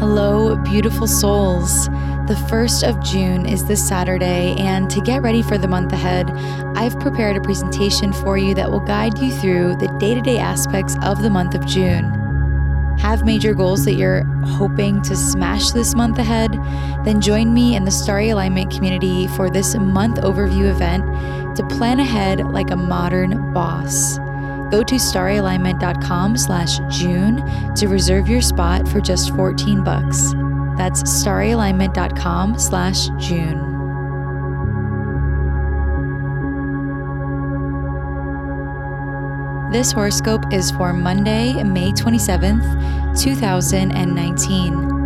Hello, beautiful souls. The 1st of June is this Saturday, and to get ready for the month ahead, I've prepared a presentation for you that will guide you through the day to day aspects of the month of June. Have major goals that you're hoping to smash this month ahead? Then join me in the Starry Alignment community for this month overview event to plan ahead like a modern boss. Go to starryalignment.com slash June to reserve your spot for just 14 bucks. That's starryalignment.com slash June. This horoscope is for Monday, May 27th, 2019.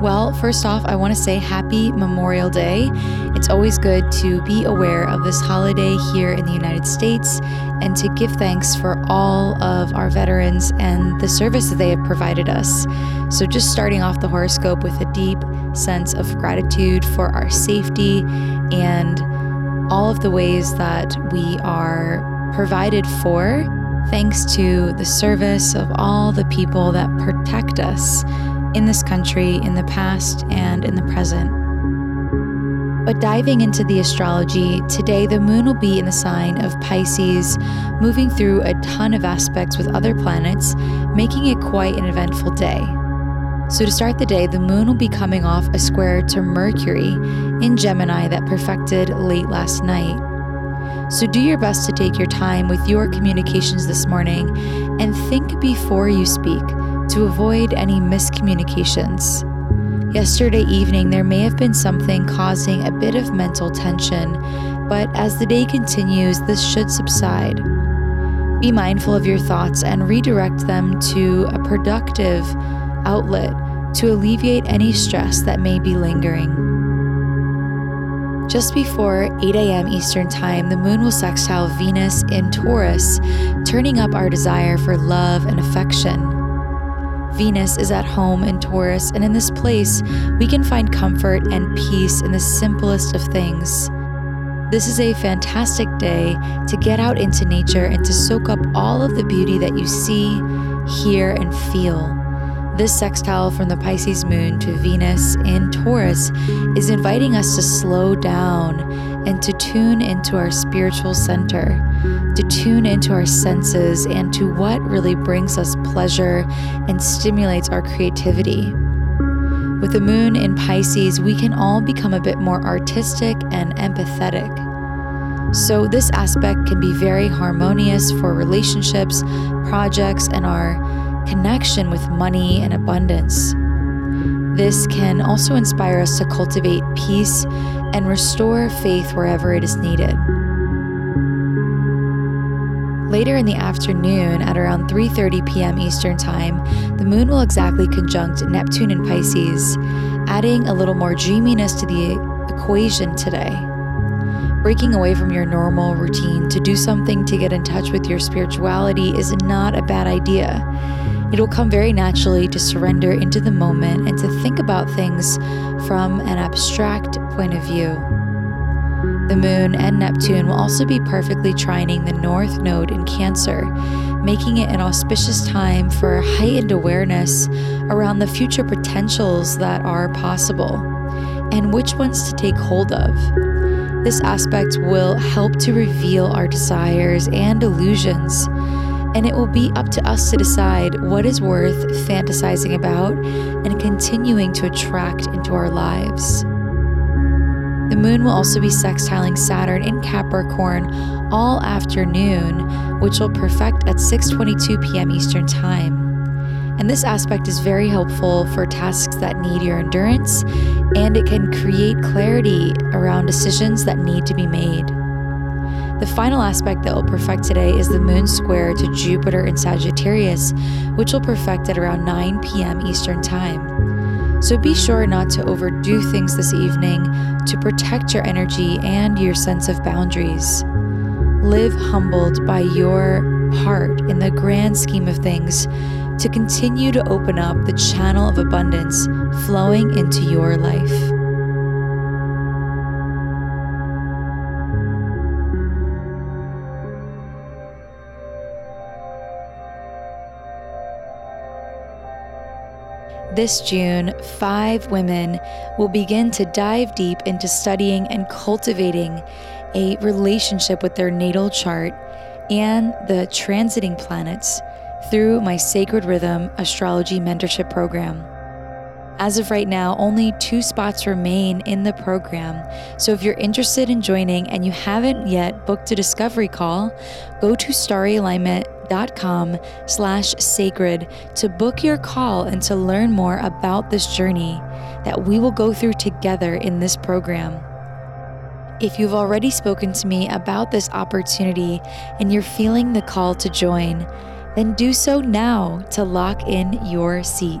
Well, first off, I want to say happy Memorial Day. It's always good to be aware of this holiday here in the United States and to give thanks for all of our veterans and the service that they have provided us. So, just starting off the horoscope with a deep sense of gratitude for our safety and all of the ways that we are provided for, thanks to the service of all the people that protect us in this country in the past and in the present. But diving into the astrology, today the moon will be in the sign of Pisces, moving through a ton of aspects with other planets, making it quite an eventful day. So, to start the day, the moon will be coming off a square to Mercury in Gemini that perfected late last night. So, do your best to take your time with your communications this morning and think before you speak to avoid any miscommunications. Yesterday evening, there may have been something causing a bit of mental tension, but as the day continues, this should subside. Be mindful of your thoughts and redirect them to a productive outlet to alleviate any stress that may be lingering. Just before 8 a.m. Eastern Time, the moon will sextile Venus in Taurus, turning up our desire for love and affection. Venus is at home in Taurus, and in this place, we can find comfort and peace in the simplest of things. This is a fantastic day to get out into nature and to soak up all of the beauty that you see, hear, and feel. This sextile from the Pisces moon to Venus in Taurus is inviting us to slow down and to tune into our spiritual center, to tune into our senses and to what really brings us pleasure and stimulates our creativity. With the moon in Pisces, we can all become a bit more artistic and empathetic. So, this aspect can be very harmonious for relationships, projects, and our connection with money and abundance. This can also inspire us to cultivate peace and restore faith wherever it is needed. Later in the afternoon at around 3:30 p.m. Eastern Time, the moon will exactly conjunct Neptune in Pisces, adding a little more dreaminess to the equation today. Breaking away from your normal routine to do something to get in touch with your spirituality is not a bad idea. It will come very naturally to surrender into the moment and to think about things from an abstract point of view. The moon and Neptune will also be perfectly trining the north node in Cancer, making it an auspicious time for heightened awareness around the future potentials that are possible and which ones to take hold of. This aspect will help to reveal our desires and illusions and it will be up to us to decide what is worth fantasizing about and continuing to attract into our lives. The moon will also be sextiling Saturn in Capricorn all afternoon, which will perfect at 6:22 p.m. Eastern Time. And this aspect is very helpful for tasks that need your endurance, and it can create clarity around decisions that need to be made. The final aspect that will perfect today is the moon square to Jupiter in Sagittarius, which will perfect at around 9 p.m. Eastern Time. So be sure not to overdo things this evening to protect your energy and your sense of boundaries. Live humbled by your part in the grand scheme of things to continue to open up the channel of abundance flowing into your life. This June, five women will begin to dive deep into studying and cultivating a relationship with their natal chart and the transiting planets through my Sacred Rhythm Astrology Mentorship Program. As of right now, only two spots remain in the program. So if you're interested in joining and you haven't yet booked a discovery call, go to starryalignment.com slash sacred to book your call and to learn more about this journey that we will go through together in this program. If you've already spoken to me about this opportunity and you're feeling the call to join, then do so now to lock in your seat.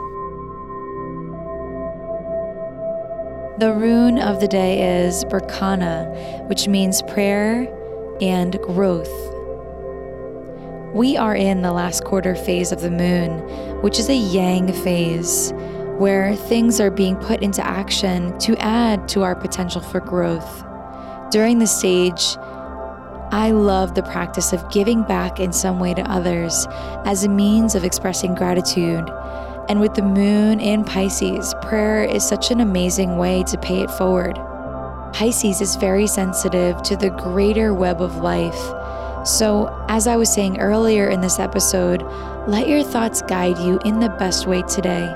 The rune of the day is Berkana, which means prayer and growth. We are in the last quarter phase of the moon, which is a yang phase, where things are being put into action to add to our potential for growth. During this stage, I love the practice of giving back in some way to others as a means of expressing gratitude and with the moon in Pisces, prayer is such an amazing way to pay it forward. Pisces is very sensitive to the greater web of life. So, as I was saying earlier in this episode, let your thoughts guide you in the best way today.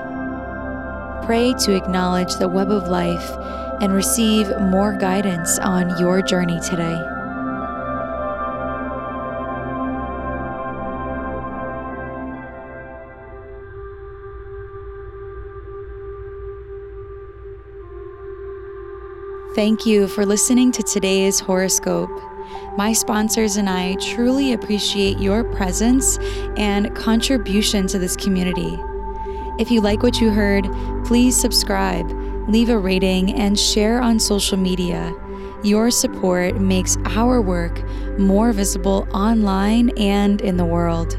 Pray to acknowledge the web of life and receive more guidance on your journey today. Thank you for listening to today's horoscope. My sponsors and I truly appreciate your presence and contribution to this community. If you like what you heard, please subscribe, leave a rating, and share on social media. Your support makes our work more visible online and in the world.